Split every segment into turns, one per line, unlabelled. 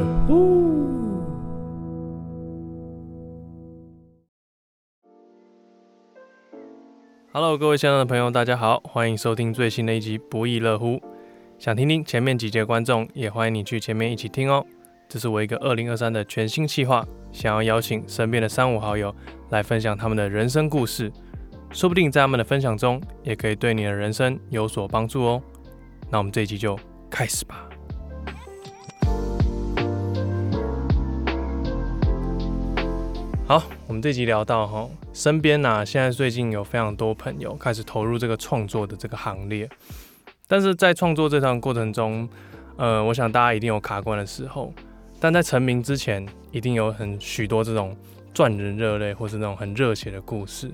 乐乎。Hello，各位线上的朋友，大家好，欢迎收听最新的一集《不亦乐乎》。想听听前面几集观众，也欢迎你去前面一起听哦。这是我一个二零二三的全新计划，想要邀请身边的三五好友来分享他们的人生故事，说不定在他们的分享中，也可以对你的人生有所帮助哦。那我们这一集就开始吧。好，我们这集聊到哈，身边呐，现在最近有非常多朋友开始投入这个创作的这个行列，但是在创作这场过程中，呃，我想大家一定有卡关的时候，但在成名之前，一定有很许多这种赚人热泪或是那种很热血的故事。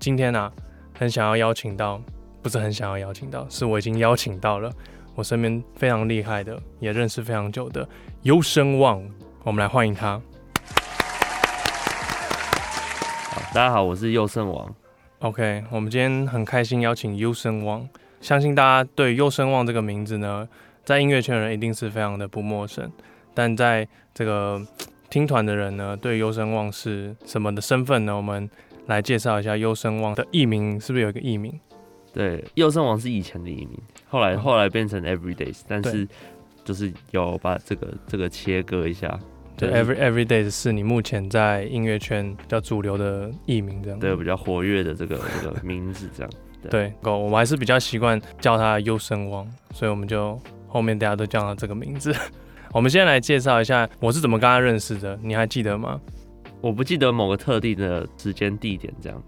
今天呢，很想要邀请到，不是很想要邀请到，是我已经邀请到了我身边非常厉害的，也认识非常久的优声望，我们来欢迎他。
大家好，我是优胜王。
OK，我们今天很开心邀请优胜王。相信大家对优胜王这个名字呢，在音乐圈的人一定是非常的不陌生。但在这个听团的人呢，对优胜王是什么的身份呢？我们来介绍一下优胜王的艺名，是不是有一个艺名？
对，优胜王是以前的艺名，后来后来变成 Everydays，但是就是有把这个这个切割一下。
对，Every Everydays 是你目前在音乐圈比较主流的艺名，这样
对，比较活跃的这个这个名字，这样
对。对，我们还是比较习惯叫他优声望，所以我们就后面大家都叫他这个名字。我们先来介绍一下我是怎么跟他认识的，你还记得吗？
我不记得某个特定的时间地点这样，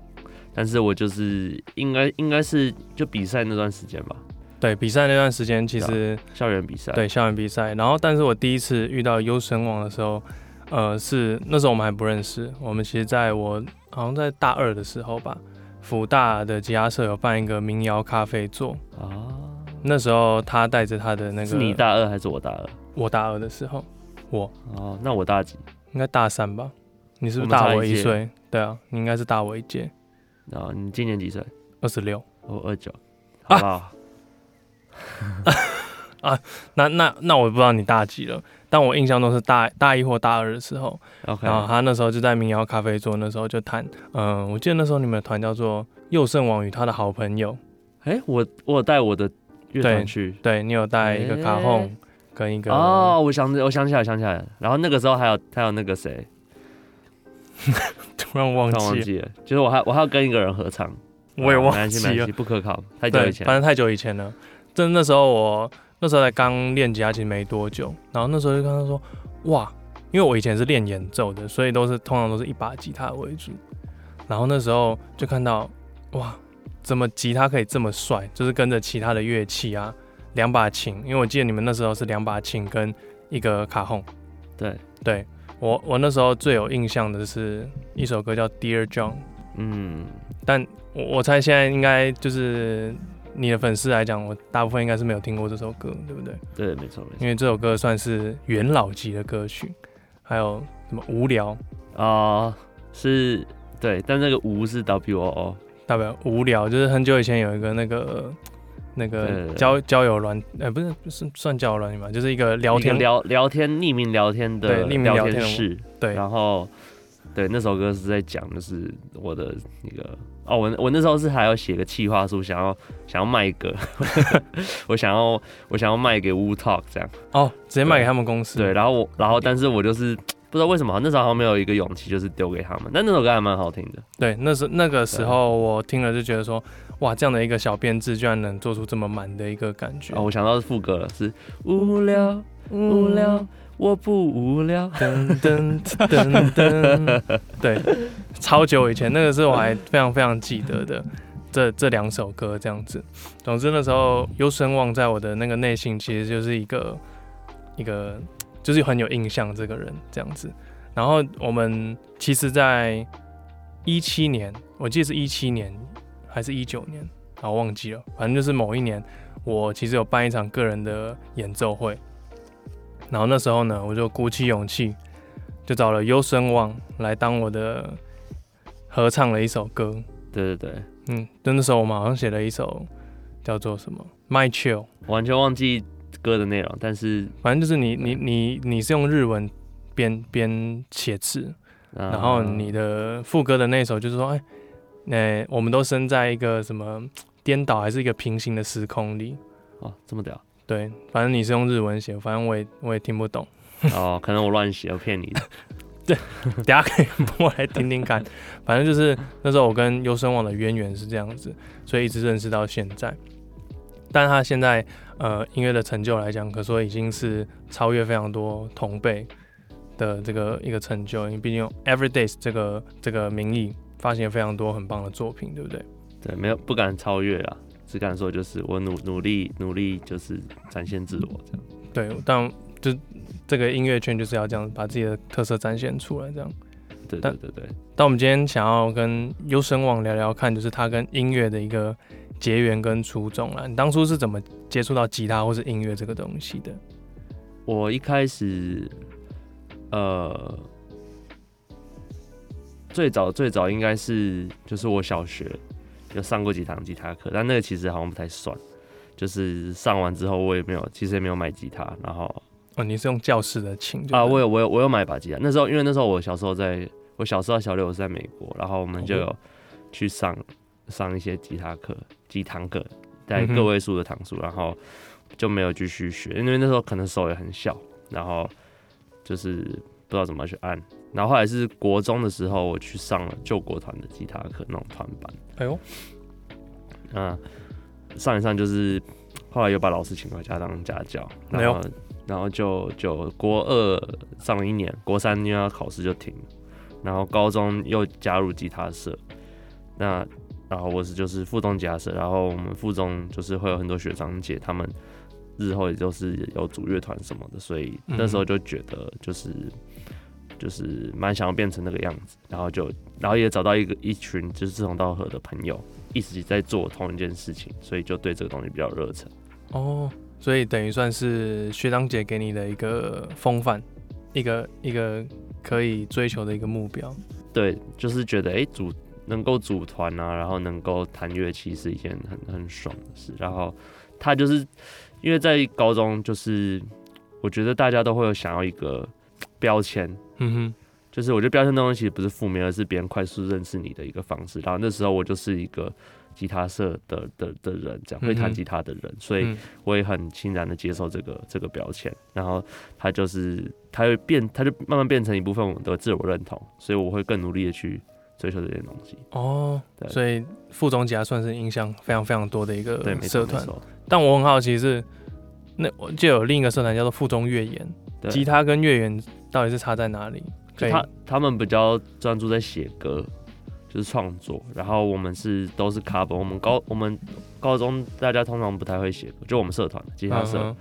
但是我就是应该应该是就比赛那段时间吧。
对，比赛那段时间，其实
校园比赛，
对校园比赛。然后，但是我第一次遇到优神网的时候，呃，是那时候我们还不认识。我们其实在我好像在大二的时候吧，福大的吉他社有办一个民谣咖啡座啊。那时候他带着他的那个，
是你大二还是我大二？
我大二的时候，我
哦，那我大几？
应该大三吧？你是不是大我一岁？对啊，你应该是大我一届。
啊，你今年几岁？
二十六，
我二九，好不好？啊
啊，那那那我不知道你大几了，但我印象中是大大一或大二的时候，okay. 然后他那时候就在民谣咖啡桌，那时候就弹，嗯，我记得那时候你们的团叫做佑胜王与他的好朋友，
哎、欸，我我有带我的乐团去，
对你有带一个卡洪跟一个，
哦，我想我想起来想起来了，然后那个时候还有还有那个谁，
突然忘记
忘记了，就是我还我还要跟一个人合唱，
我也忘记了，
不可考，太久以前，
反正太久以前了。真那时候我那时候才刚练吉他，琴没多久。然后那时候就跟他说：“哇，因为我以前是练演奏的，所以都是通常都是一把吉他为主。然后那时候就看到哇，怎么吉他可以这么帅？就是跟着其他的乐器啊，两把琴。因为我记得你们那时候是两把琴跟一个卡洪。
对
对，我我那时候最有印象的是一首歌叫《Dear John》。嗯，但我我猜现在应该就是。你的粉丝来讲，我大部分应该是没有听过这首歌，对不对？
对，没错，没错。
因为这首歌算是元老级的歌曲，还有什么无聊
啊、呃？是，对，但那个无是 W O O，
代表无聊，就是很久以前有一个那个那个交交友软，呃、欸，不是，不是算交友软件嘛，就是一个聊天
聊聊天匿名聊天的
对匿名聊天室，
对，然后对那首歌是在讲的是我的那个。哦，我我那时候是还要写个企划书，想要想要卖歌，我想要我想要卖给 Wu Talk 这样。
哦，直接卖给他们公司。
对，然后我然后但是我就是不知道为什么，那时候好像没有一个勇气，就是丢给他们。但那首歌还蛮好听的。
对，那时那个时候我听了就觉得说，哇，这样的一个小编制居然能做出这么满的一个感觉。
哦，我想到是副歌了，是无聊无聊。我不无聊，噔噔噔噔，
对，超久以前那个是我还非常非常记得的，这这两首歌这样子。总之那时候优声望在我的那个内心其实就是一个一个就是很有印象这个人这样子。然后我们其实，在一七年，我记得是一七年还是一九年，我忘记了，反正就是某一年，我其实有办一场个人的演奏会。然后那时候呢，我就鼓起勇气，就找了优声望来当我的合唱了一首歌。
对对对，
嗯，就那时候我们好像写了一首叫做什么《My Chill》，
完全忘记歌的内容，但是
反正就是你你你你是用日文编编写词，然后你的副歌的那首就是说，哎，那、欸、我们都生在一个什么颠倒还是一个平行的时空里？
哦，这么屌？
对，反正你是用日文写，反正我也我也听不懂。
哦，可能我乱写，我骗你的。
对，等下可以帮 我来听听看。反正就是那时候我跟优生网的渊源是这样子，所以一直认识到现在。但他现在呃音乐的成就来讲，可说已经是超越非常多同辈的这个一个成就。因为毕竟用 Everydays 这个这个名义发行了非常多很棒的作品，对不对？
对，没有不敢超越啦，只敢说就是我努努力努力就是展现自我这样。
对，但就这个音乐圈就是要这样把自己的特色展现出来，这样。
对对对对。
但我们今天想要跟优声网聊聊看，就是他跟音乐的一个。结缘跟初衷啦，你当初是怎么接触到吉他或是音乐这个东西的？
我一开始，呃，最早最早应该是就是我小学有上过几堂吉他课，但那个其实好像不太算。就是上完之后，我也没有，其实也没有买吉他。然后，
哦，你是用教室的琴
啊？我有，我有，我有买把吉他。那时候，因为那时候我小时候在，我小时候小六我是在美国，然后我们就有去上。上一些吉他课，几堂课，带个位数的堂数，然后就没有继续学，因为那时候可能手也很小，然后就是不知道怎么去按。然后后来是国中的时候，我去上了救国团的吉他课，那种团班。
哎呦，
嗯，上一上就是后来又把老师请回家当家教，然后然后就就国二上了一年，国三因为要考试就停，然后高中又加入吉他社，那。然后我是就是附中吉他社，然后我们附中就是会有很多学长姐，他们日后也就是有组乐团什么的，所以那时候就觉得就是就是蛮想要变成那个样子，然后就然后也找到一个一群就是志同道合的朋友，一直在做同一件事情，所以就对这个东西比较热忱。
哦，所以等于算是学长姐给你的一个风范，一个一个可以追求的一个目标。
对，就是觉得哎组。能够组团啊，然后能够弹乐器是一件很很爽的事。然后他就是因为在高中，就是我觉得大家都会有想要一个标签，嗯哼，就是我觉得标签的东西其实不是负面，而是别人快速认识你的一个方式。然后那时候我就是一个吉他社的的的人，这样会弹吉他的人，嗯、所以我也很欣然的接受这个这个标签。然后他就是他会变，他就慢慢变成一部分我的自我认同，所以我会更努力的去。追求这些东西
哦，对，所以附中吉他算是影响非常非常多的一个社团。但我很好奇是，那我就有另一个社团叫做附中乐研，吉他跟乐研到底是差在哪里？
他他们比较专注在写歌，就是创作，然后我们是都是 cover。我们高我们高中大家通常不太会写歌，就我们社团吉他社，嗯、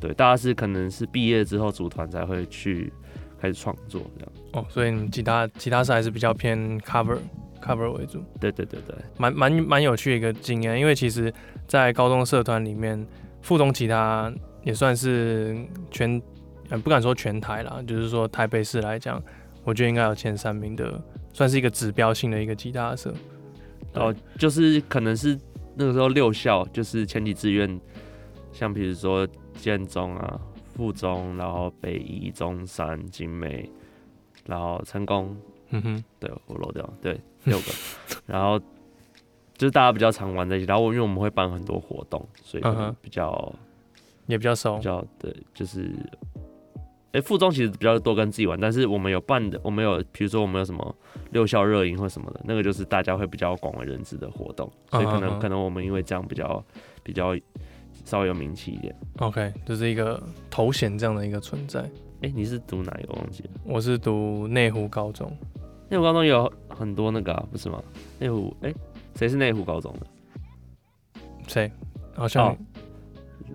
对，大家是可能是毕业之后组团才会去。开始创作这样哦，
所以你吉他吉他社还是比较偏 cover cover 为主。
对对对对，
蛮蛮蛮有趣的一个经验，因为其实，在高中社团里面，附中吉他也算是全，嗯，不敢说全台啦，就是说台北市来讲，我觉得应该有前三名的，算是一个指标性的一个吉他社。
哦，就是可能是那个时候六校，就是前几志愿，像比如说建中啊。附中，然后北一、中山、景美，然后成功，嗯哼，对我漏掉，对六个，然后就是大家比较常玩在一起，然后因为我们会办很多活动，所以比较、嗯、
也比较熟，
比较对，就是，哎、欸，附中其实比较多跟自己玩，但是我们有办的，我们有，比如说我们有什么六校热营或什么的，那个就是大家会比较广为人知的活动，所以可能、嗯、可能我们因为这样比较比较。稍微有名气一点
，OK，就是一个头衔这样的一个存在。
哎、欸，你是读哪一个？忘记了。
我是读内湖高中。
内湖高中有很多那个、啊，不是吗？内湖，哎、欸，谁是内湖高中的？
谁？好像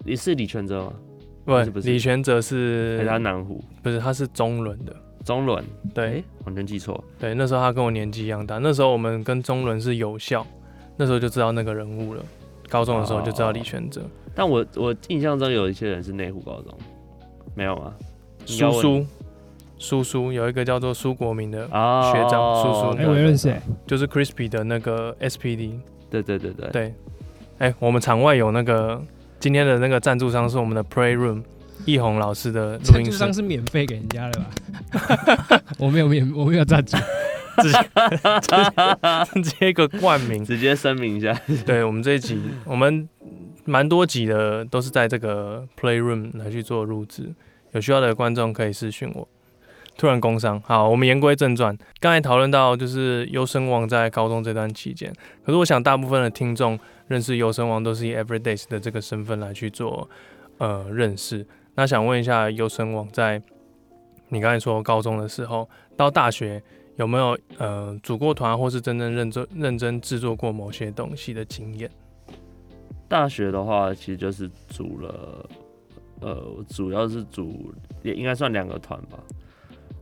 你、哦、是李全哲吗？
不是，不是，李全哲是。
是他南湖？
不是，他是中仑的。
中仑？
对、
欸，完全记错。
对，那时候他跟我年纪一样大，那时候我们跟中仑是有校，那时候就知道那个人物了。高中的时候就知道李全哲。哦
但我我印象中有一些人是内湖高中，没有吗？
苏苏苏苏有一个叫做苏国民的学长，苏苏，
哎，我认识，
就是 Crispy 的那个 SPD。
对对对对。
对，哎，我们场外有那个今天的那个赞助商是我们的 Playroom 易宏老师的录音室。
赞助商是免费给人家的吧？我没有免，我没有赞助，
直接 直接一个冠名，
直接声明一下。
对，我们这一集，我们蛮多集的都是在这个 Playroom 来去做录制，有需要的观众可以私讯我。突然工伤，好，我们言归正传。刚才讨论到就是优生望在高中这段期间，可是我想大部分的听众认识优生王都是以 Everydays 的这个身份来去做呃认识。那想问一下优生王，在你刚才说高中的时候到大学有没有呃组过团，或是真正认真认真制作过某些东西的经验？
大学的话，其实就是组了，呃，主要是组也应该算两个团吧。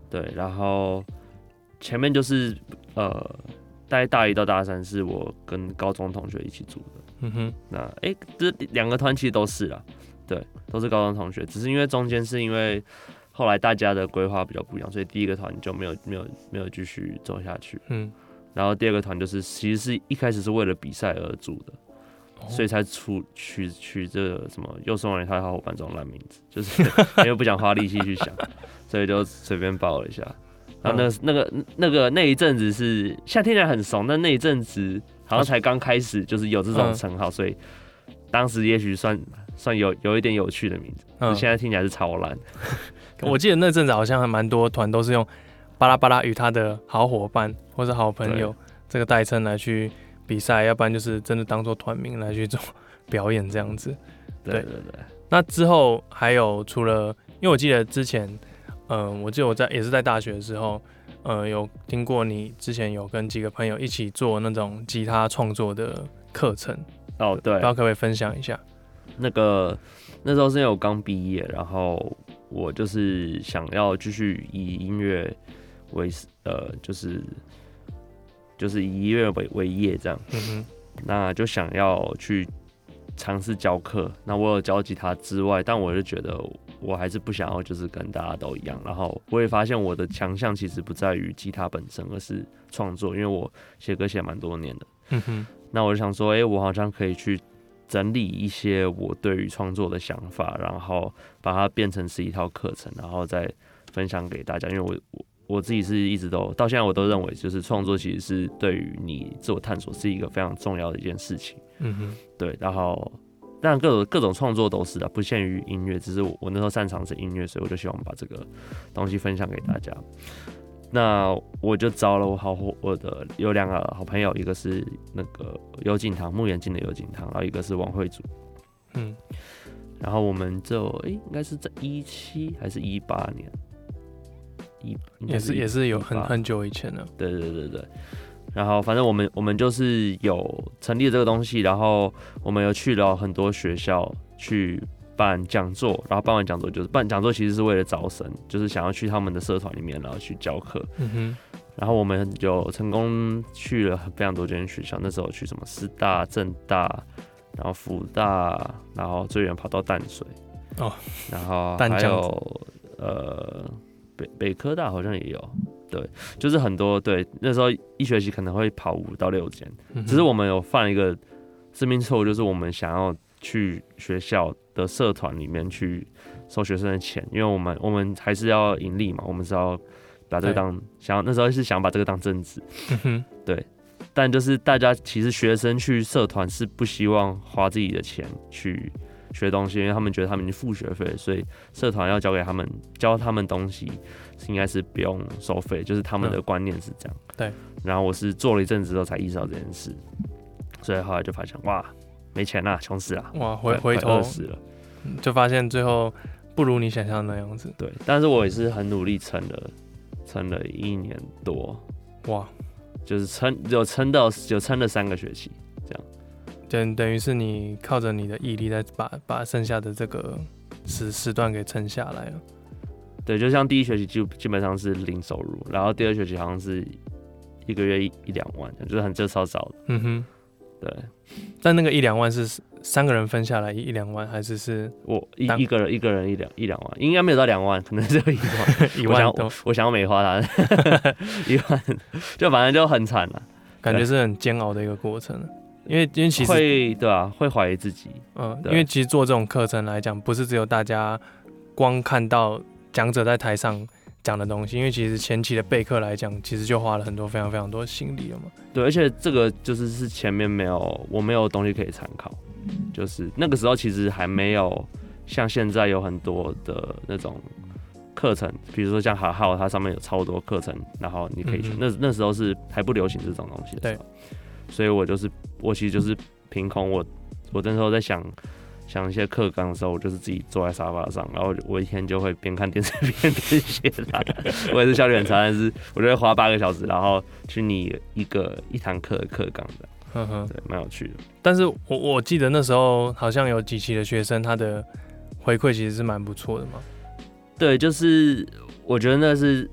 对，然后前面就是呃，大概大一到大三是我跟高中同学一起组的。嗯哼，那哎，这两个团其实都是啦，对，都是高中同学，只是因为中间是因为后来大家的规划比较不一样，所以第一个团就没有没有没有继续走下去。嗯，然后第二个团就是其实是一开始是为了比赛而组的，哦、所以才出取取这个什么又送了他的好伙伴这种烂名字，就是 因为不想花力气去想。所以就随便报了一下，然后那个、那个那个那一阵子是现在听起来很怂，但那一阵子好像才刚开始，就是有这种称号，所以当时也许算算有有一点有趣的名字，嗯，现在听起来是超烂。
我记得那阵子好像还蛮多团都是用巴拉巴拉与他的好伙伴或者好朋友这个代称来去比赛，要不然就是真的当做团名来去做表演这样子。对对对。那之后还有除了，因为我记得之前。嗯，我记得我在也是在大学的时候，呃，有听过你之前有跟几个朋友一起做那种吉他创作的课程
哦，对，不知
道可不可以分享一下？
那个那时候是因为我刚毕业，然后我就是想要继续以音乐为呃，就是就是以音乐为为业这样，嗯哼，那就想要去尝试教课。那我有教吉他之外，但我就觉得。我还是不想要，就是跟大家都一样。然后我也发现我的强项其实不在于吉他本身，而是创作。因为我写歌写蛮多年的。嗯哼。那我就想说，哎、欸，我好像可以去整理一些我对于创作的想法，然后把它变成是一套课程，然后再分享给大家。因为我我我自己是一直都到现在我都认为，就是创作其实是对于你自我探索是一个非常重要的一件事情。嗯哼。对，然后。但各种各种创作都是的，不限于音乐，只是我我那时候擅长是音乐，所以我就希望把这个东西分享给大家。那我就找了我好我的有两个好朋友，一个是那个尤景堂木眼镜的尤景堂，然后一个是王慧祖，嗯，然后我们就诶、欸，应该是在一七还是一八年，一
也是也是有很很久以前了，
对对对对。然后，反正我们我们就是有成立这个东西，然后我们有去了很多学校去办讲座，然后办完讲座就是办讲座，其实是为了招生，就是想要去他们的社团里面，然后去教课。嗯哼。然后我们就成功去了非常多间学校，那时候去什么师大、政大，然后福大，然后最远跑到淡水。哦。然后还有呃北北科大好像也有。对，就是很多对，那时候一学期可能会跑五到六间，只是我们有犯一个致命错误，就是我们想要去学校的社团里面去收学生的钱，因为我们我们还是要盈利嘛，我们是要把这个当想要那时候是想把这个当正职，对，但就是大家其实学生去社团是不希望花自己的钱去学东西，因为他们觉得他们已经付学费，所以社团要教给他们教他们东西。应该是不用收费，就是他们的观念是这样。
嗯、对。
然后我是做了一阵子之后才意识到这件事，所以后来就发现哇，没钱啦，穷死了。
哇，回回头死了，就发现最后不如你想象的那样子。
对，但是我也是很努力撑了，撑了一年多。哇，就是撑有撑到有撑了三个学期。
等等于是你靠着你的毅力，在把把剩下的这个时时段给撑下来了。
对，就像第一学期就基本上是零收入，然后第二学期好像是一个月一一两万，就是很就超少的。嗯哼，对。
但那个一两万是三个人分下来一一两万，还是是
我一一个人一个人一两一两万？应该没有到两万，可能只有一万。一万我想我，想要美化他，一万就反正就很惨了，
感觉是很煎熬的一个过程。因为因为其实
会对啊，会怀疑自己。
嗯，
对
因为其实做这种课程来讲，不是只有大家光看到讲者在台上讲的东西，因为其实前期的备课来讲，其实就花了很多非常非常多的心力了嘛。
对，而且这个就是是前面没有我没有东西可以参考，就是那个时候其实还没有像现在有很多的那种。课程，比如说像哈号，它上面有超多课程，然后你可以去。嗯、那那时候是还不流行这种东西的时候，对，所以我就是我其实就是凭空，我我那时候在想想一些课纲的时候，我就是自己坐在沙发上，然后我一天就会边看电视边边写它。我也是效率很差，但是我就会花八个小时，然后去拟一个一堂课的课纲的，呵呵，对，蛮有趣的。
但是我我记得那时候好像有几期的学生，他的回馈其实是蛮不错的嘛。
对，就是我觉得那是，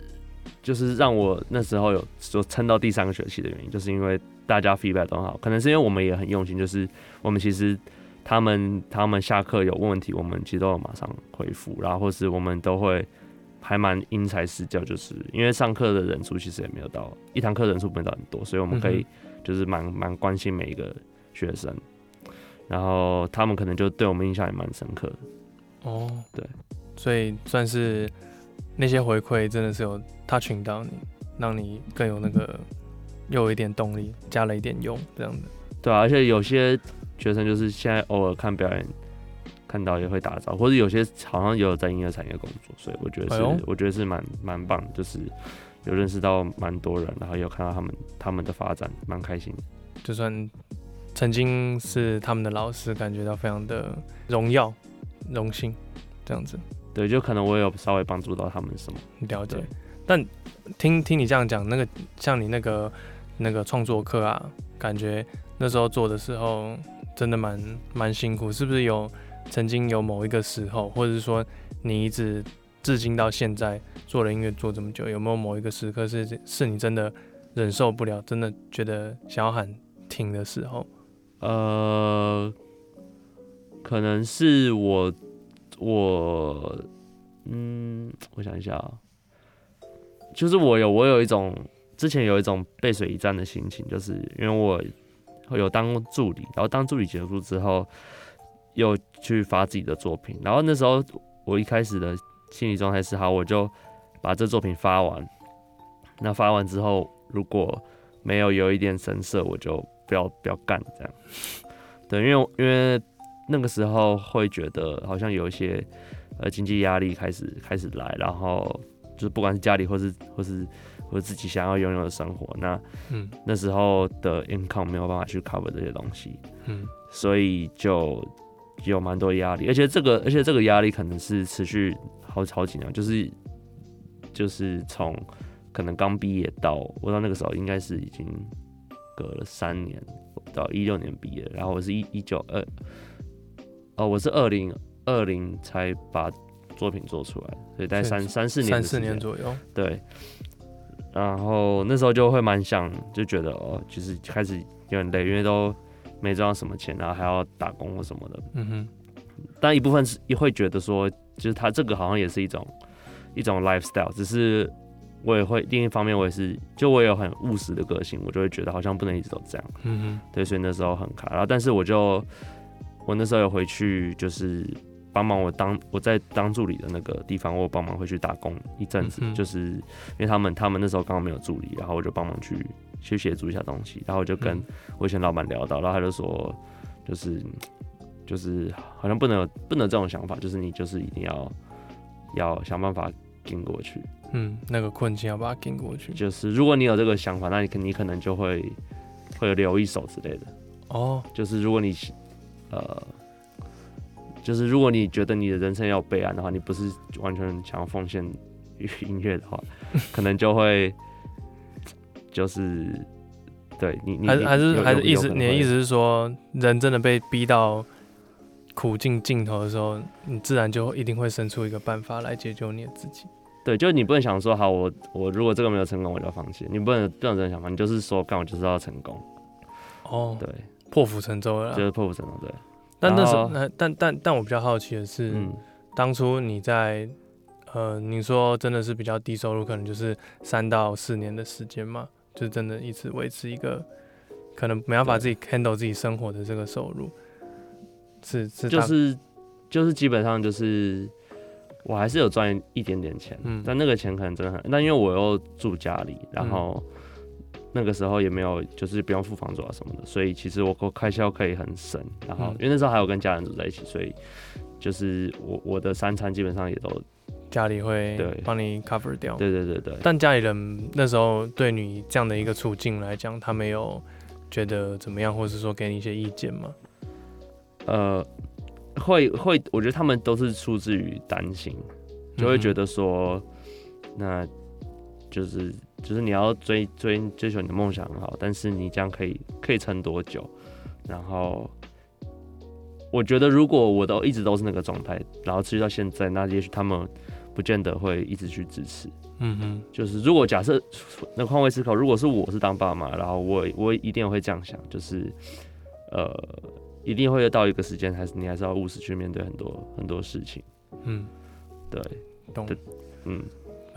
就是让我那时候有就撑到第三个学期的原因，就是因为大家 feedback 都很好，可能是因为我们也很用心，就是我们其实他们他们下课有问题，我们其实都有马上回复，然后或是我们都会还蛮因材施教，就是因为上课的人数其实也没有到一堂课人数没有到很多，所以我们可以就是蛮蛮关心每一个学生，然后他们可能就对我们印象也蛮深刻的。哦，对。
所以算是那些回馈真的是有 touching 到你，让你更有那个又有一点动力，加了一点用这样的。
对啊，而且有些学生就是现在偶尔看表演，看到也会打招呼，或者有些好像也有在音乐产业工作，所以我觉得是，哎、我觉得是蛮蛮棒，就是有认识到蛮多人，然后有看到他们他们的发展，蛮开心。
就算曾经是他们的老师，感觉到非常的荣耀、荣幸这样子。
对，就可能我有稍微帮助到他们什么，
了解。但听听你这样讲，那个像你那个那个创作课啊，感觉那时候做的时候真的蛮蛮辛苦，是不是有曾经有某一个时候，或者是说你一直至今到现在做了音乐做这么久，有没有某一个时刻是是你真的忍受不了，真的觉得想要喊停的时候？
呃，可能是我。我，嗯，我想一下啊，就是我有我有一种之前有一种背水一战的心情，就是因为我有当助理，然后当助理结束之后，又去发自己的作品，然后那时候我一开始的心理状态是好，我就把这作品发完，那发完之后如果没有有一点神色，我就不要不要干这样，对，因为因为。那个时候会觉得好像有一些呃经济压力开始开始来，然后就是不管是家里或是或是或自己想要拥有的生活，那嗯那时候的 income 没有办法去 cover 这些东西，嗯，所以就有蛮多压力，而且这个而且这个压力可能是持续好好几年，就是就是从可能刚毕业到我到那个时候应该是已经隔了三年，到一六年毕业，然后我是一一九二。哦，我是二零二零才把作品做出来，所以大概三三四年，
三四年左右。
对，然后那时候就会蛮想，就觉得哦，就是开始有点累，因为都没赚到什么钱，然后还要打工或什么的。嗯哼。但一部分是也会觉得说，就是他这个好像也是一种一种 lifestyle，只是我也会另一方面，我也是就我也有很务实的个性，我就会觉得好像不能一直都这样。嗯哼。对，所以那时候很卡，然后但是我就。我那时候有回去，就是帮忙我当我在当助理的那个地方，我帮忙会去打工一阵子，嗯、就是因为他们他们那时候刚好没有助理，然后我就帮忙去去协助一下东西，然后我就跟我以前老板聊到，然后他就说，就是就是好像不能有不能有这种想法，就是你就是一定要要想办法跟过去，
嗯，那个困境要把它跟过去，
就是如果你有这个想法，那你肯你可能就会会留一手之类的，哦，就是如果你。呃，就是如果你觉得你的人生要备案的话，你不是完全想要奉献于 音乐的话，可能就会就是对你，你
还是还是还是意思，你的意思是说，人真的被逼到苦尽尽头的时候，你自然就一定会生出一个办法来解救你的自己。
对，就是你不能想说，好，我我如果这个没有成功，我就要放弃。你不能不能这样想法，你就是说，干我就是要成功。哦，对。
破釜沉舟了，
就是破釜沉舟，对。
但那时候，那但但但我比较好奇的是，嗯、当初你在呃，你说真的是比较低收入，可能就是三到四年的时间嘛，就真的一直维持一个可能没办法自己 handle 自己生活的这个收入，是是
就是就是基本上就是我还是有赚一点点钱，嗯，但那个钱可能真的很，但因为我又住家里，然后那个时候也没有就是不用付房租啊什么的，所以其实我我开销可以很省，然后因为那时候还有跟家人住在一起，所以就是我我的三餐基本上也都。
家里会帮你 cover 掉，
对对对对。
但家里人那时候对你这样的一个处境来讲，他没有觉得怎么样，或是说给你一些意见吗？
呃，会会，我觉得他们都是出自于担心，就会觉得说，嗯、那就是就是你要追追追求你的梦想很好，但是你这样可以可以撑多久？然后。我觉得如果我都一直都是那个状态，然后持续到现在，那也许他们不见得会一直去支持。嗯哼，就是如果假设那换位思考，如果是我是当爸妈，然后我我一定会这样想，就是呃，一定会到一个时间，还是你还是要务实去面对很多很多事情。嗯，对，
懂。嗯，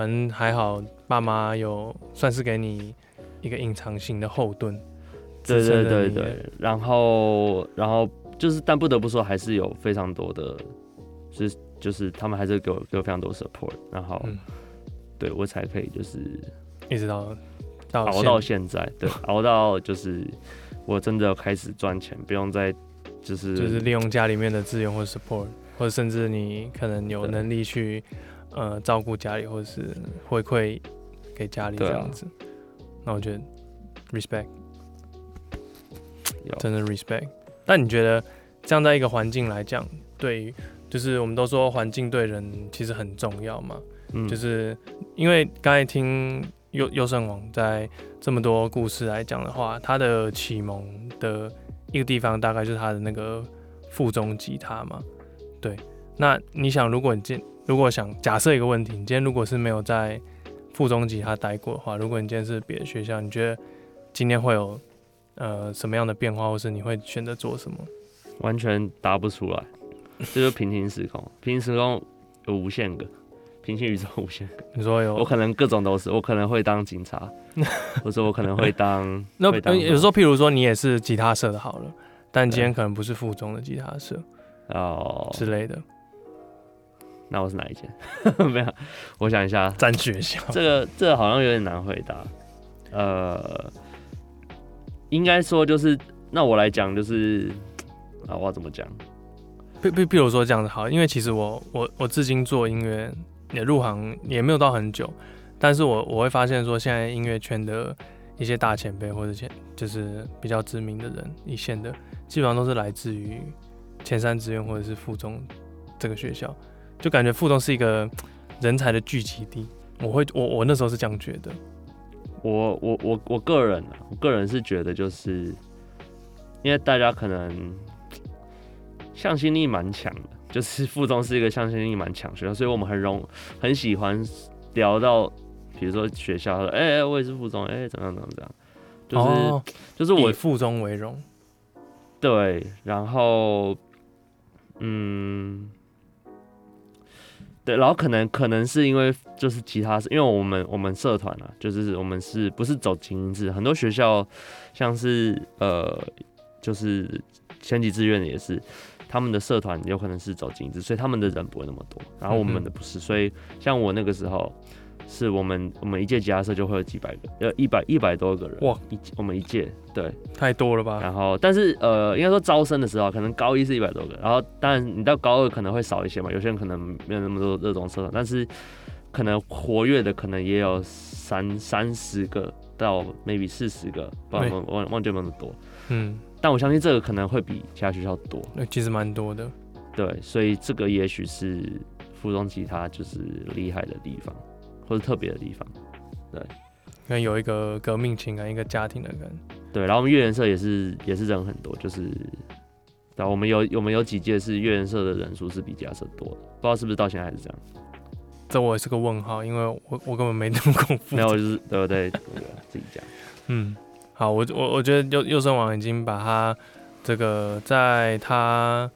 反正还好，爸妈有算是给你一个隐藏型的后盾。
对对对对，然后然后。就是，但不得不说，还是有非常多的，就是就是他们还是给我给我非常多 support，然后，嗯、对我才可以就是
一直到，到
熬到现在，对，熬到就是我真的开始赚钱，不用再就是
就是利用家里面的资源或者 support，或者甚至你可能有能力去呃照顾家里，或者是回馈给家里这样子，啊、那我觉得 respect，真的 respect。但你觉得这样在一个环境来讲，对，就是我们都说环境对人其实很重要嘛，嗯，就是因为刚才听优优胜网在这么多故事来讲的话，他的启蒙的一个地方大概就是他的那个附中吉他嘛，对。那你想，如果你今如果想假设一个问题，你今天如果是没有在附中吉他待过的话，如果你今天是别的学校，你觉得今天会有？呃，什么样的变化，或是你会选择做什么？
完全答不出来，这就是平行时空。平行时空有无限个，平行宇宙无限个。
你说有？
我可能各种都是，我可能会当警察，或者我可能会当。
那有时候，譬如说你也是吉他社的，好了，但今天可能不是附中的吉他社哦之类的。
那我是哪一间？没有，我想一下，
占学校。
这个这个好像有点难回答。呃。应该说就是，那我来讲就是，啊，我要怎么讲？
比比比如说这样子好，因为其实我我我至今做音乐也入行也没有到很久，但是我我会发现说，现在音乐圈的一些大前辈或者前就是比较知名的人一线的，基本上都是来自于前三志愿或者是附中这个学校，就感觉附中是一个人才的聚集地。我会我我那时候是这样觉得。
我我我我个人啊，我个人是觉得，就是因为大家可能向心力蛮强的，就是附中是一个向心力蛮强学校，所以我们很容很喜欢聊到，比如说学校，哎哎、欸，我也是附中，哎、欸，怎样怎样怎样，就是、哦、就是我以
附中为荣，
对，然后嗯。对，然后可能可能是因为就是其他，因为我们我们社团啊，就是我们是不是走精英制？很多学校像是呃，就是前几志愿的也是，他们的社团有可能是走精英制，所以他们的人不会那么多。然后我们的不是，所以像我那个时候。是我们我们一届吉他社就会有几百个，呃，一百一百多个人哇！一我们一届对，
太多了吧？
然后但是呃，应该说招生的时候，可能高一是一百多个，然后当然你到高二可能会少一些嘛，有些人可能没有那么多热衷社团，但是可能活跃的可能也有三三十个到 maybe 四十个，不忘忘忘记有没有那么多。嗯，但我相信这个可能会比其他学校多，
那其实蛮多的。
对，所以这个也许是附中吉他就是厉害的地方。或是特别的地方，对，
可能有一个革命情感，一个家庭的感。
对，然后我们月圆社也是也是人很多，就是，对，我们有我们有几届是月圆社的人数是比吉他社多的，不知道是不是到现在还是这样。
这我也是个问号，因为我我根本没那么功夫。
没有，就是对不对？自己讲。
嗯，好，我我我觉得右右生网已经把他这个在他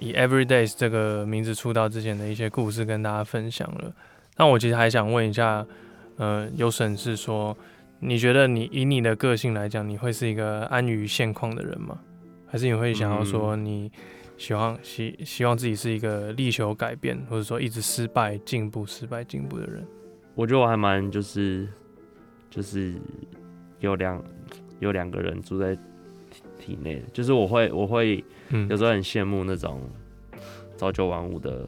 以 Everydays 这个名字出道之前的一些故事跟大家分享了。那我其实还想问一下，呃，优胜是说，你觉得你以你的个性来讲，你会是一个安于现况的人吗？还是你会想要说你希望希希望自己是一个力求改变，或者说一直失败进步、失败进步的人？
我觉得我还蛮就是就是有两有两个人住在体体内，就是我会我会有时候很羡慕那种朝九晚五的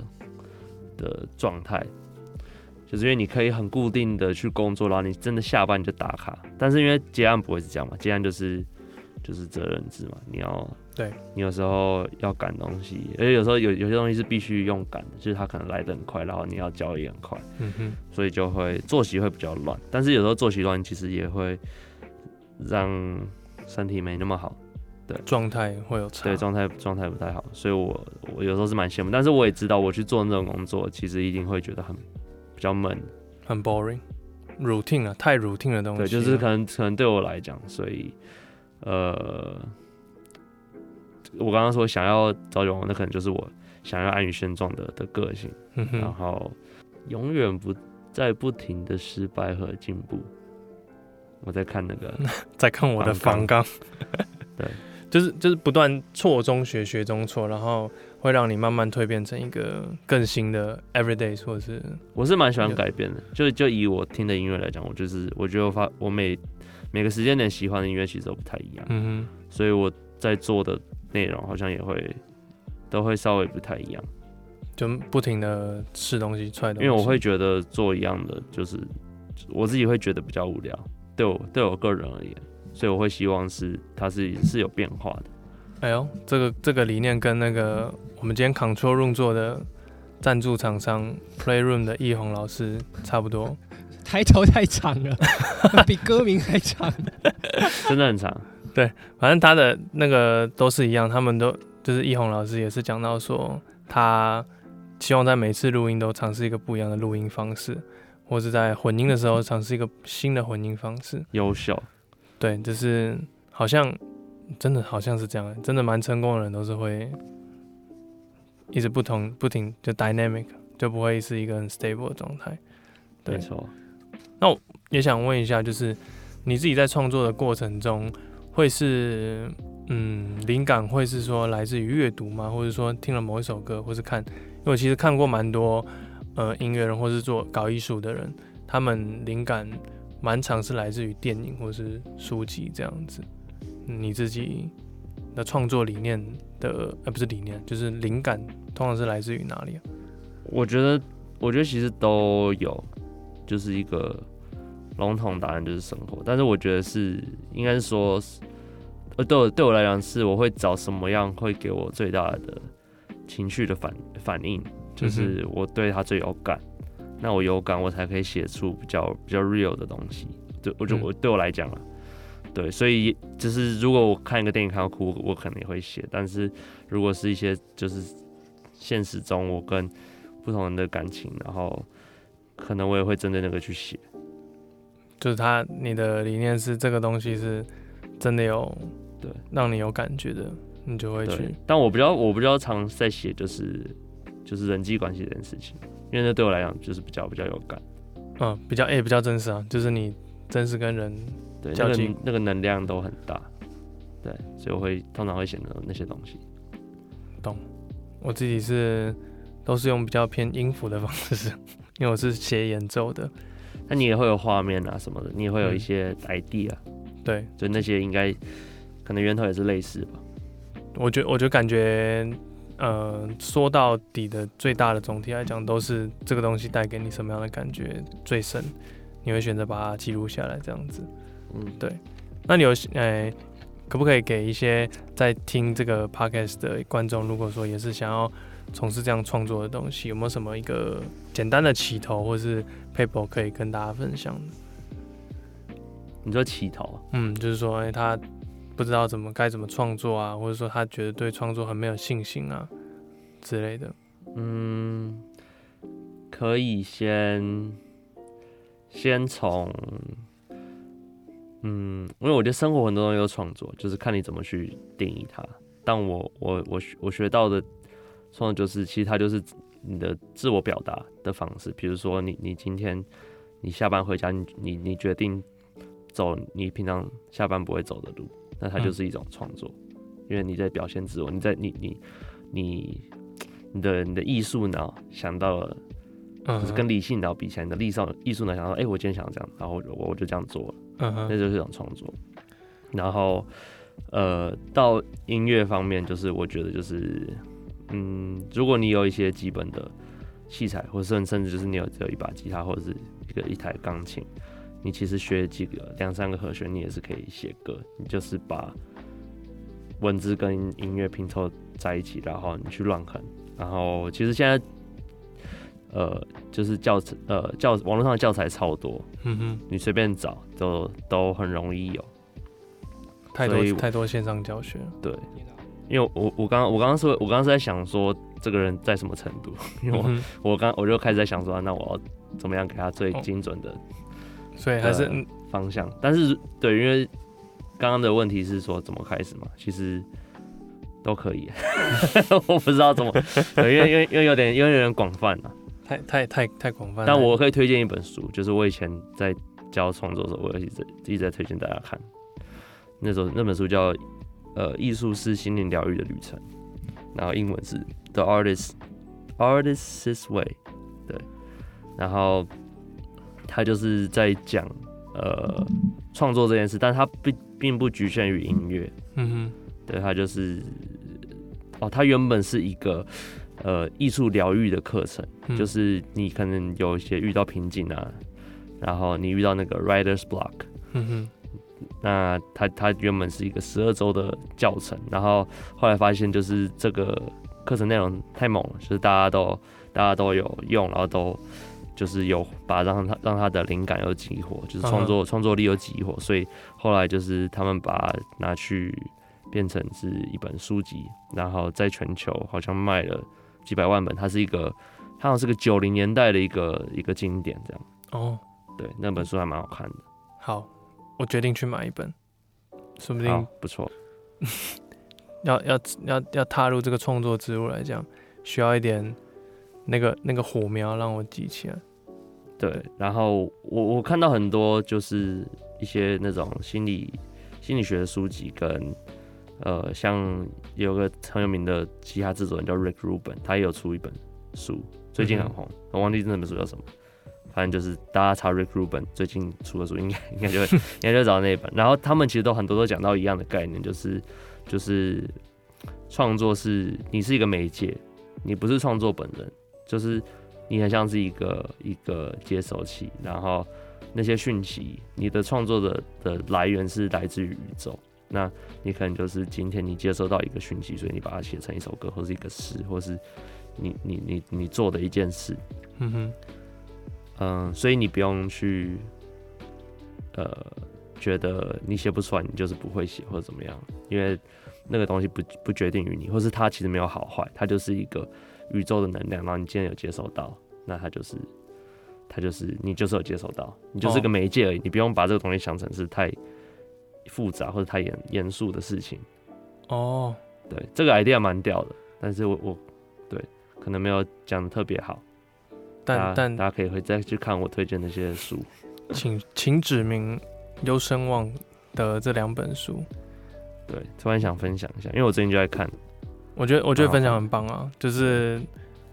的状态。就是因为你可以很固定的去工作，然后你真的下班就打卡。但是因为接案不会是这样嘛，接案就是就是责任制嘛，你要
对
你有时候要赶东西，而且有时候有有些东西是必须用赶的，就是它可能来的很快，然后你要交易很快，
嗯哼，
所以就会作息会比较乱。但是有时候作息乱，其实也会让身体没那么好，对，
状态会有差，
对，状态状态不太好。所以我我有时候是蛮羡慕，但是我也知道我去做那种工作，其实一定会觉得很。比较闷，
很 boring，routine 啊，太 routine 的东西。
对，就是可能可能对我来讲，所以呃，我刚刚说想要朝九晚五，那可能就是我想要安于现状的的个性。嗯哼。然后永远不在不停的失败和进步。我在看那个，
在看我的访纲。
对，
就是就是不断错中学，学中错，然后。会让你慢慢蜕变成一个更新的 everyday，或者是
我是蛮喜欢改变的。就就以我听的音乐来讲，我就是我觉得我发我每每个时间点喜欢的音乐其实都不太一样，嗯哼，所以我在做的内容好像也会都会稍微不太一样，
就不停的吃东西出来，因
为我会觉得做一样的就是我自己会觉得比较无聊，对我对我个人而言，所以我会希望是它是是有变化的。
哎呦，这个这个理念跟那个我们今天 Control Room 做的赞助厂商 Playroom 的易宏老师差不多，
抬头太长了，比歌名还长，
真的很长。
对，反正他的那个都是一样，他们都就是易宏老师也是讲到说，他希望在每次录音都尝试一个不一样的录音方式，或是在混音的时候尝试一个新的混音方式。
优秀，
对，就是好像。真的好像是这样，真的蛮成功的人都是会一直不同不停就 dynamic，就不会是一个很 stable 的状态。对，
没错。
那我也想问一下，就是你自己在创作的过程中，会是嗯灵感会是说来自于阅读吗？或者说听了某一首歌，或是看？因为我其实看过蛮多呃音乐人或是做搞艺术的人，他们灵感蛮常是来自于电影或是书籍这样子。你自己的创作理念的，呃，不是理念，就是灵感，通常是来自于哪里啊？
我觉得，我觉得其实都有，就是一个笼统答案就是生活。但是我觉得是，应该是说，呃，对我对我来讲是，我会找什么样会给我最大的情绪的反反应，就是我对他最有感，嗯、那我有感，我才可以写出比较比较 real 的东西。对，我就我对我来讲啊。对，所以就是如果我看一个电影看到哭，我可能也会写。但是如果是一些就是现实中我跟不同人的感情，然后可能我也会针对那个去写。
就是他，你的理念是这个东西是真的有对让你有感觉的，你就会去。
但我比较我比较常在写就是就是人际关系这件事情，因为那对我来讲就是比较比较有感。
嗯，比较诶、欸，比较真实啊，就是你真实跟人。
对，那个那个能量都很大，对，所以我会通常会选择那些东西。
懂，我自己是都是用比较偏音符的方式，因为我是写演奏的。
那你也会有画面啊什么的，你也会有一些 idea，嗯。
对，
就那些应该可能源头也是类似吧。
我觉我就感觉，呃，说到底的最大的总体来讲，都是这个东西带给你什么样的感觉最深，你会选择把它记录下来，这样子。嗯，对。那你有诶、欸，可不可以给一些在听这个 podcast 的观众，如果说也是想要从事这样创作的东西，有没有什么一个简单的起头，或是 paper 可以跟大家分享的？
你说起头？
嗯，就是说，哎、欸，他不知道怎么该怎么创作啊，或者说他觉得对创作很没有信心啊之类的。
嗯，可以先先从。嗯，因为我觉得生活很多东西都创作，就是看你怎么去定义它。但我我我我学到的创作就是，其实它就是你的自我表达的方式。比如说你，你你今天你下班回家，你你你决定走你平常下班不会走的路，那它就是一种创作，嗯、因为你在表现自我，你在你你你你的你的艺术脑想到了，嗯，就是跟理性脑比起来，你的艺术艺术脑想到，哎、欸，我今天想要这样，然后我我就这样做了，嗯哼，那就是一种创作。然后，呃，到音乐方面，就是我觉得就是，嗯，如果你有一些基本的器材，或者甚甚至就是你有只有一把吉他或者是一个一台钢琴。你其实学几个两三个和弦，你也是可以写歌。你就是把文字跟音乐拼凑在一起，然后你去乱哼。然后其实现在，呃，就是教呃教网络上的教材超多，嗯哼，你随便找都都很容易有。
太多太多线上教学。
对，因为我我刚我刚刚说，我刚刚是在想说这个人在什么程度，因为我、嗯、我刚我就开始在想说，那我要怎么样给他最精准的。哦
所以还是
方向，但是对，因为刚刚的问题是说怎么开始嘛，其实都可以，我不知道怎么，对，因为因为因为有点因为有点广泛了，
太太太太广泛。
但我可以推荐一本书，就是我以前在教创作的时候，我一直一直在推荐大家看。那时候那本书叫呃艺术是心灵疗愈的旅程，然后英文是 The Artist Artist's Way，对，然后。他就是在讲呃创作这件事，但他并并不局限于音乐。嗯哼，对，他就是哦，他原本是一个呃艺术疗愈的课程，嗯，就是你可能有一些遇到瓶颈啊，然后你遇到那个 writer's block。嗯哼，那它它原本是一个十二周的教程，然后后来发现就是这个课程内容太猛了，就是大家都大家都有用，然后都。就是有把让他让他的灵感有激活，就是创作创、uh. 作力有激活，所以后来就是他们把拿去变成是一本书籍，然后在全球好像卖了几百万本。它是一个，它好像是个九零年代的一个一个经典这样。哦，oh. 对，那本书还蛮好看的。
好，我决定去买一本，说不定
不错。
要要要要踏入这个创作之路来讲，需要一点那个那个火苗让我激起来。
对，然后我我看到很多就是一些那种心理心理学的书籍，跟呃像有个很有名的吉他制作人叫 Rick Rubin，他也有出一本书，最近很红，嗯、我忘记那本书叫什么，反正就是大家查 Rick Rubin 最近出的书，应该应该就会 应该就会找到那一本。然后他们其实都很多都讲到一样的概念，就是就是创作是你是一个媒介，你不是创作本人，就是。你很像是一个一个接收器，然后那些讯息，你的创作的的来源是来自于宇宙。那你可能就是今天你接收到一个讯息，所以你把它写成一首歌，或是一个诗，或是你你你你做的一件事。嗯哼，嗯，所以你不用去呃觉得你写不出来，你就是不会写或者怎么样，因为那个东西不不决定于你，或是它其实没有好坏，它就是一个。宇宙的能量，然后你今天有接收到，那它就是，它就是你就是有接收到，你就是个媒介而已，你不用把这个东西想成是太复杂或者太严严肃的事情。哦，对，这个 idea 蛮屌的，但是我我对可能没有讲的特别好，但但大家可以会再去看我推荐那些书，
请请指明优声望的这两本书。
对，突然想分享一下，因为我最近就在看。
我觉得我觉得分享很棒啊，就是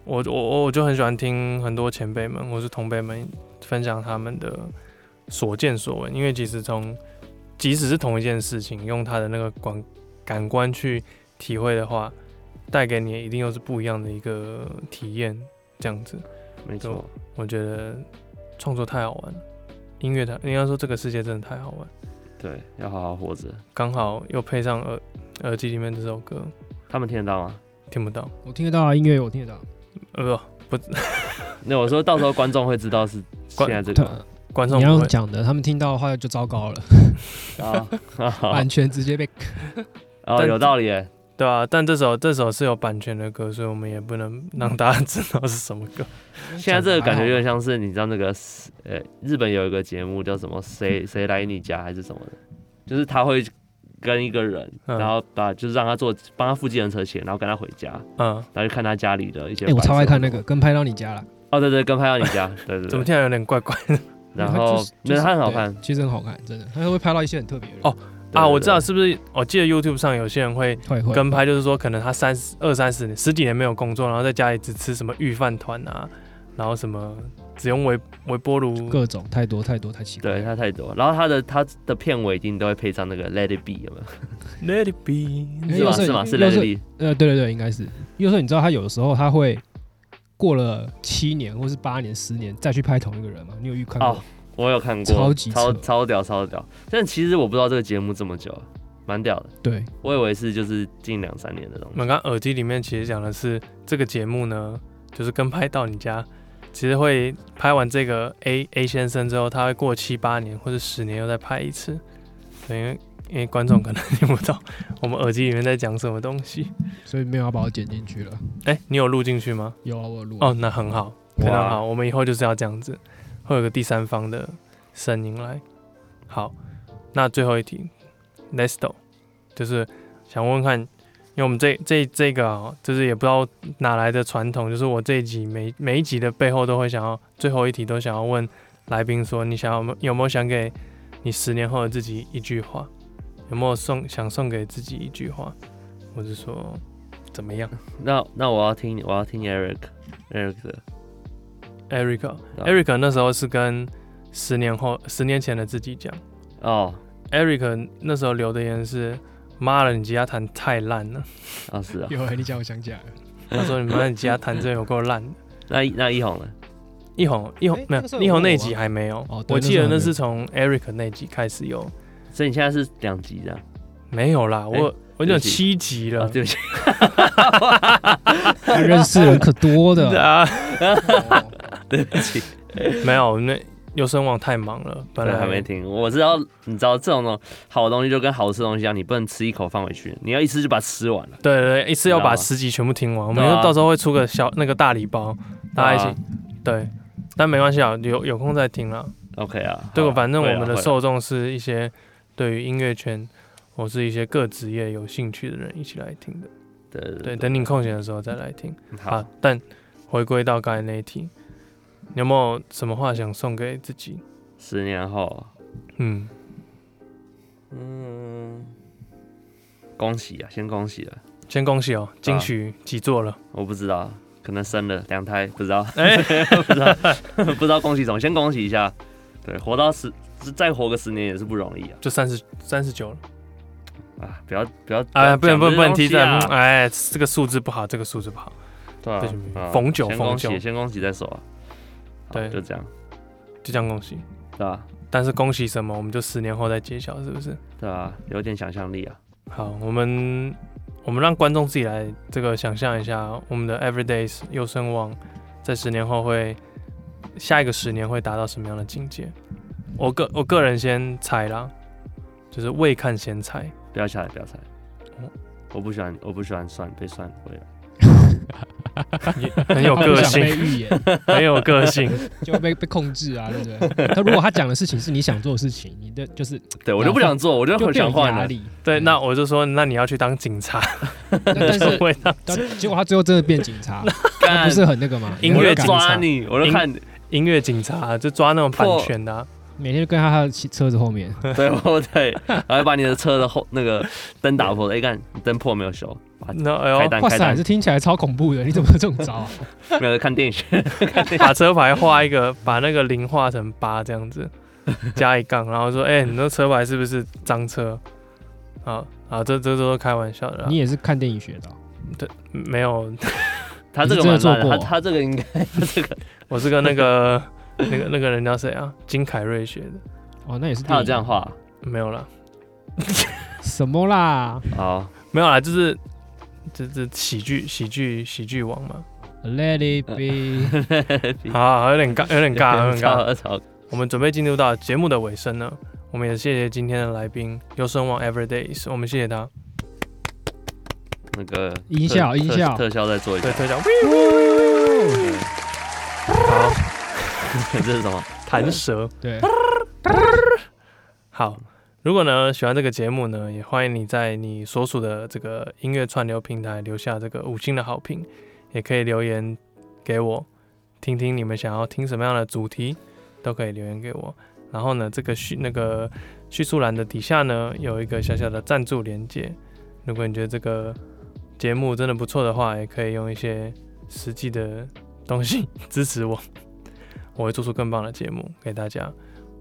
我我我就很喜欢听很多前辈们或是同辈们分享他们的所见所闻，因为其实从即使是同一件事情，用他的那个感感官去体会的话，带给你一定又是不一样的一个体验，这样子。
没错，
我觉得创作太好玩了，音乐它应该说这个世界真的太好玩。
对，要好好活着。
刚好又配上耳耳机里面这首歌。
他们听得到吗？
听不到，
我听得到啊，音乐我听得到。
呃，不，
那我说到时候观众会知道是现在这个
观众
你要讲的，他们听到的话就糟糕了 啊，版权直接被
哦，有道理耶，
对啊，但这首这首是有版权的歌，所以我们也不能让大家知道是什么歌。
现在这个感觉有点像是你知道那个呃，日本有一个节目叫什么？谁谁来你家还是什么的？就是他会。跟一个人，然后把就是让他坐，帮他付计程车钱，然后跟他回家，嗯，然后就看他家里的一些。哎，
我超爱看那个，跟拍到你家了。
哦，对对，跟拍到你家，对对。
怎么听起来有点怪怪的？
然后觉得他很好看，
其实很好看，真的，他会拍到一些很特别的
哦啊，我知道是不是？我记得 YouTube 上有些人会
会
跟拍，就是说可能他三十二三十年十几年没有工作，然后在家里只吃什么御饭团啊，然后什么只用微微波炉，
各种太多太多太奇怪，
对他太多。然后他的他的片尾一定都会配上那个 Let It Be 有没有？Let
It Be
是吗？是吗？是 Let It Be？
呃，对对对，应该是。因为说你知道他有的时候他会过了七年或是八年、十年再去拍同一个人吗？你有预看过？
我有看过，超级超超屌超屌，但其实我不知道这个节目这么久，蛮屌的。
对，我
以为是就是近两三年的东西。
我们刚耳机里面其实讲的是这个节目呢，就是跟拍到你家，其实会拍完这个 A A 先生之后，他会过七八年或者十年又再拍一次。对，因为因为观众可能听不到我们耳机里面在讲什么东西，
所以没有要把我剪进去了。
哎、欸，你有录进去吗？
有啊，我有录。
哦，那很好，非常好。我们以后就是要这样子。会有个第三方的声音来，好，那最后一题，Nesto，就是想问问看，因为我们这这这个啊，就是也不知道哪来的传统，就是我这一集每每一集的背后都会想要最后一题都想要问来宾说，你想要有没有想给你十年后的自己一句话，有没有送想送给自己一句话，或者说怎么样？
那那我要听我要听 Eric Eric 的。
Eric，Eric 那时候是跟十年后、十年前的自己讲
哦。
Eric 那时候留的言是：“妈了，你吉他弹太烂了。”
啊，是啊。
有啊，你讲我想起来了。
他说：“你妈，你吉他弹真有够烂。”
那那一红呢？
一红一红没有，一红那集还没有。我记得那是从 Eric 那集开始有。
所以你现在是两集这样？
没有啦，我我已经有七集了。
对不起。
认识人可多的 啊。
对不起，
没有，那优声望太忙了，本来
还没听。我知道，你知道这种好东西就跟好吃的东西一样，你不能吃一口放回去，你要一次就把它吃完了。
对对，一次要把十集全部听完。我们到时候会出个小那个大礼包，大家一起。对，但没关系啊，有有空再听了。
OK 啊，
对，反正我们的受众是一些对于音乐圈或是一些各职业有兴趣的人一起来听的。
对
对，等你空闲的时候再来听。好，但回归到刚才那一题。你有没有什么话想送给自己？
十年后，
嗯
嗯，恭喜啊！先恭喜了，
先恭喜哦！金曲几座了？
我不知道，可能生了两胎，不知道。哎，不知道，不知道恭喜什么？先恭喜一下。对，活到十，再活个十年也是不容易啊。
就三十三十九了。
啊，不要不要！
哎，不能不能不能提这，哎，这个数字不好，这个数字不好。
对啊，
逢九逢九，
先恭喜再说啊。对，就这样，
就这样恭喜，
对吧？
但是恭喜什么，我们就十年后再揭晓，是不是？
对啊，有点想象力啊。
好，我们我们让观众自己来这个想象一下，我们的 Everydays 优声望在十年后会下一个十年会达到什么样的境界？我个我个人先猜啦，就是未看先猜，
不要猜，不要猜。我不喜欢，我不喜欢算被算回来。
很有个性，被预言，很有个性，
就被被控制啊，对不对？他如果他讲的事情是你想做的事情，你的就是
对我就不想做，我就很想换
压力。
对，那我就说，那你要去当警察。
但是，结果他最后真的变警察，不是很那个吗？
音乐
抓你，我就看
音乐警察就抓那种版权的。
每天就跟他的车子后面，
对 不对？然后把你的车的后那个灯打破了，哎看，灯破没有修，
那哎呦，
哇塞，这听起来超恐怖的，你怎么这么招啊？
没有 看电影，
把车牌画一个，把那个零画成八这样子，加一杠，然后说，哎，你那车牌是不是脏车？啊啊，这这都是开玩笑的。
你也是看电影学的？
对，没有，
他这个蛮烂的，他他这个应该，这个
我是跟那个。那个那个人叫谁啊？金凯瑞学的
哦，那也是
他有这样画，
没有啦，
什么啦？
好，
没有啦，就是这这喜剧喜剧喜剧王嘛。
Let it be，
好，好，有点尬，有点尬，有点尬。我们准备进入到节目的尾声了，我们也谢谢今天的来宾优声望 Everydays，我们谢谢他。
那个
音效音效
特效再做一下，
对特效。好。
这是什么？
弹舌。
对。
好，如果呢喜欢这个节目呢，也欢迎你在你所属的这个音乐串流平台留下这个五星的好评，也可以留言给我，听听你们想要听什么样的主题。都可以留言给我。然后呢，这个叙那个叙述栏的底下呢，有一个小小的赞助连接。如果你觉得这个节目真的不错的话，也可以用一些实际的东西 支持我，我会做出更棒的节目给大家。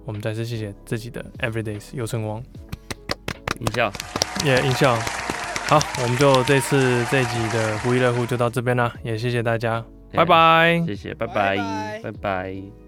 我们再次谢谢自己的 Everydays 游春光
音效，
耶、yeah, 音效。好，我们就这次这一集的不亦乐乎就到这边啦，也谢谢大家，拜拜，
谢谢，拜拜，拜拜。